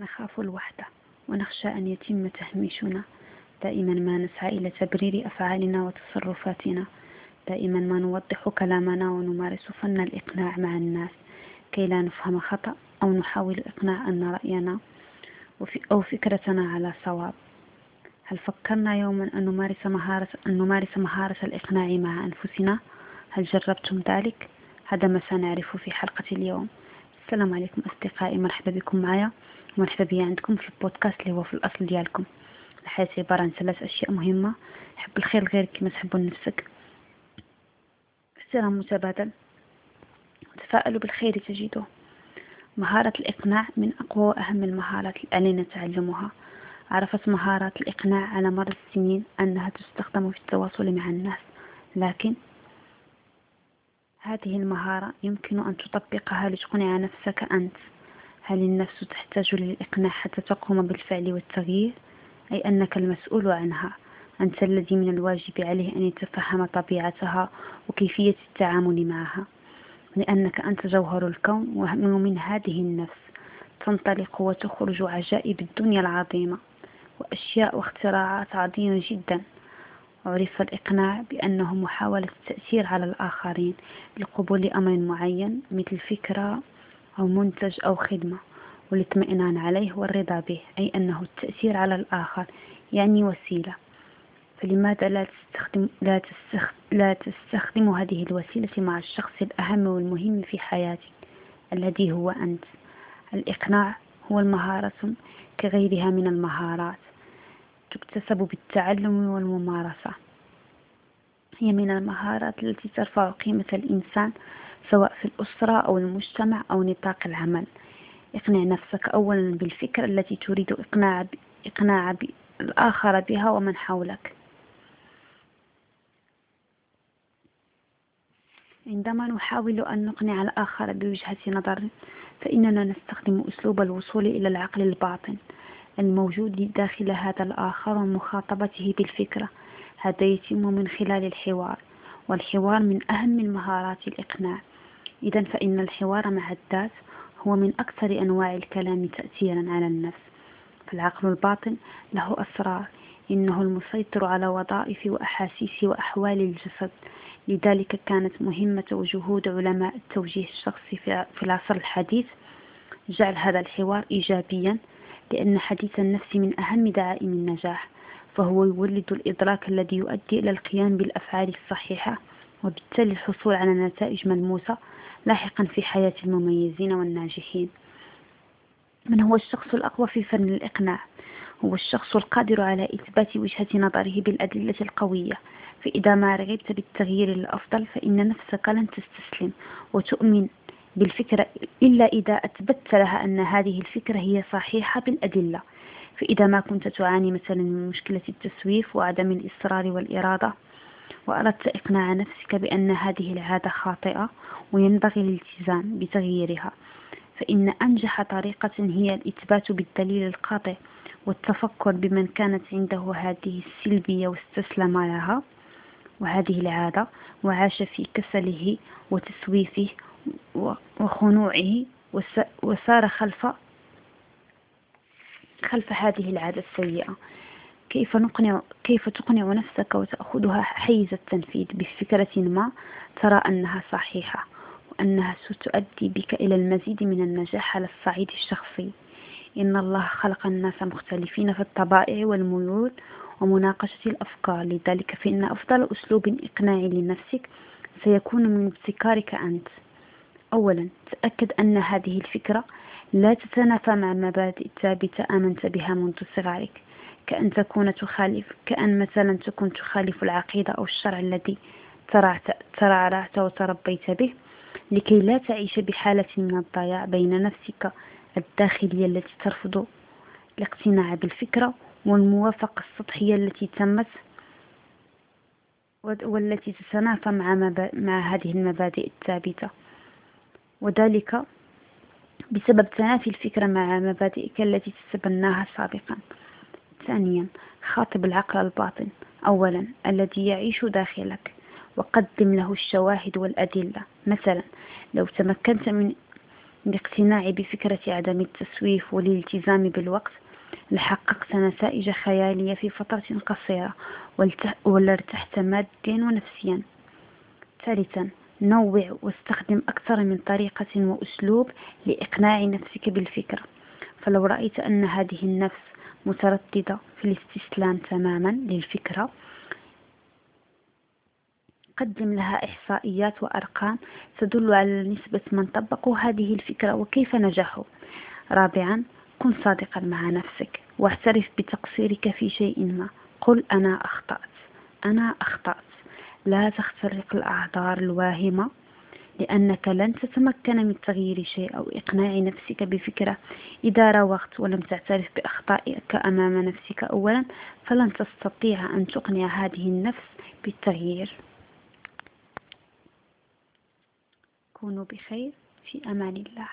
نخاف الوحدة ونخشى أن يتم تهميشنا. دائما ما نسعى إلى تبرير أفعالنا وتصرفاتنا. دائما ما نوضح كلامنا ونمارس فن الإقناع مع الناس. كي لا نفهم خطأ أو نحاول إقناع أن رأينا أو فكرتنا على صواب. هل فكرنا يوما أن نمارس مهارة, أن نمارس مهارة الإقناع مع أنفسنا؟ هل جربتم ذلك؟ هذا ما سنعرفه في حلقة اليوم. السلام عليكم أصدقائي مرحبا بكم معايا. ومرحبا بي عندكم في البودكاست اللي هو في الأصل ديالكم. الحياة عبارة عن ثلاث أشياء مهمة. حب الخير لغيرك كما تحب لنفسك احترام متبادل. تفاءلوا بالخير تجده مهارة الإقناع من أقوى وأهم المهارات اللي علينا تعلمها عرفت مهارات الإقناع على مر السنين أنها تستخدم في التواصل مع الناس. لكن هذه المهارة يمكن أن تطبقها لتقنع نفسك أنت. هل النفس تحتاج للإقناع حتى تقوم بالفعل والتغيير؟ أي أنك المسؤول عنها؟ أنت الذي من الواجب عليه أن يتفهم طبيعتها وكيفية التعامل معها. لأنك أنت جوهر الكون ومن هذه النفس. تنطلق وتخرج عجائب الدنيا العظيمة وأشياء واختراعات عظيمة جدا. عرف الإقناع بأنه محاولة التأثير على الآخرين لقبول أمر معين مثل فكرة أو منتج أو خدمة والاطمئنان عليه والرضا به أي أنه التأثير على الآخر يعني وسيلة. فلماذا لا تستخدم, لا, تستخدم, لا تستخدم هذه الوسيلة مع الشخص الأهم والمهم في حياتك الذي هو أنت؟ الإقناع هو المهارة كغيرها من المهارات تكتسب بالتعلم والممارسة. هي من المهارات التي ترفع قيمة الإنسان سواء في الأسرة أو المجتمع أو نطاق العمل. اقنع نفسك أولا بالفكرة التي تريد إقناع, إقناع الآخر بها ومن حولك. عندما نحاول أن نقنع الآخر بوجهة نظر فإننا نستخدم أسلوب الوصول إلى العقل الباطن الموجود داخل هذا الآخر ومخاطبته بالفكرة. هذا يتم من خلال الحوار. والحوار من أهم المهارات الإقناع. إذا فإن الحوار مع الذات هو من أكثر أنواع الكلام تأثيرا على النفس فالعقل الباطن له أسرار. إنه المسيطر على وظائف وأحاسيس وأحوال الجسد. لذلك كانت مهمة وجهود علماء التوجيه الشخصي في العصر الحديث جعل هذا الحوار إيجابيا لأن حديث النفس من أهم دعائم النجاح. فهو يولد الإدراك الذي يؤدي إلى القيام بالأفعال الصحيحة وبالتالي الحصول على نتائج ملموسة لاحقا في حياة المميزين والناجحين. من هو الشخص الأقوى في فن الإقناع؟ هو الشخص القادر على إثبات وجهة نظره بالأدلة القوية. فإذا ما رغبت بالتغيير للأفضل فإن نفسك لن تستسلم وتؤمن بالفكرة إلا إذا أثبتت لها أن هذه الفكرة هي صحيحة بالأدلة. فإذا ما كنت تعاني مثلا من مشكلة التسويف وعدم الإصرار والإرادة وأردت إقناع نفسك بأن هذه العادة خاطئة وينبغي الالتزام بتغييرها. فإن أنجح طريقة هي الإثبات بالدليل القاطع والتفكر بمن كانت عنده هذه السلبية واستسلم لها وهذه العادة وعاش في كسله وتسويفه وخنوعه وسار خلف خلف هذه العادة السيئة. كيف نقنع كيف تقنع نفسك وتأخذها حيز التنفيذ بفكرة ما ترى أنها صحيحة وأنها ستؤدي بك إلى المزيد من النجاح على الصعيد الشخصي. إن الله خلق الناس مختلفين في الطبائع والميول ومناقشة الأفكار. لذلك فإن أفضل أسلوب إقناعي لنفسك سيكون من ابتكارك أنت. أولا تأكد أن هذه الفكرة لا تتنافى مع مبادئ ثابتة آمنت بها منذ صغرك. كأن تكون تخالف كأن مثلا تكون تخالف العقيدة أو الشرع الذي ترعرعت وتربيت به. لكي لا تعيش بحالة من الضياع بين نفسك الداخلية التي ترفض الاقتناع بالفكرة والموافقة السطحية التي تمت والتي تتنافى مع, مع هذه المبادئ الثابتة. وذلك بسبب تنافي الفكرة مع مبادئك التي تتبناها سابقا. ثانيا خاطب العقل الباطن. أولا الذي يعيش داخلك. وقدم له الشواهد والأدلة. مثلا لو تمكنت من باقتناعي بفكرة عدم التسويف والالتزام بالوقت لحققت نتائج خيالية في فترة قصيرة ولارتحت ماديا ونفسيا. ثالثا نوع واستخدم أكثر من طريقة وأسلوب لإقناع نفسك بالفكرة. فلو رأيت أن هذه النفس مترددة في الاستسلام تماما للفكرة قدم لها إحصائيات وأرقام تدل على نسبة من طبقوا هذه الفكرة وكيف نجحوا. رابعا كن صادقا مع نفسك واعترف بتقصيرك في شيء ما. قل أنا أخطأت. أنا أخطأت. لا تخترق الأعذار الواهمة لأنك لن تتمكن من تغيير شيء أو إقناع نفسك بفكرة. إذا راوغت ولم تعترف بأخطائك أمام نفسك أولا فلن تستطيع أن تقنع هذه النفس بالتغيير. كونوا بخير في أمان الله.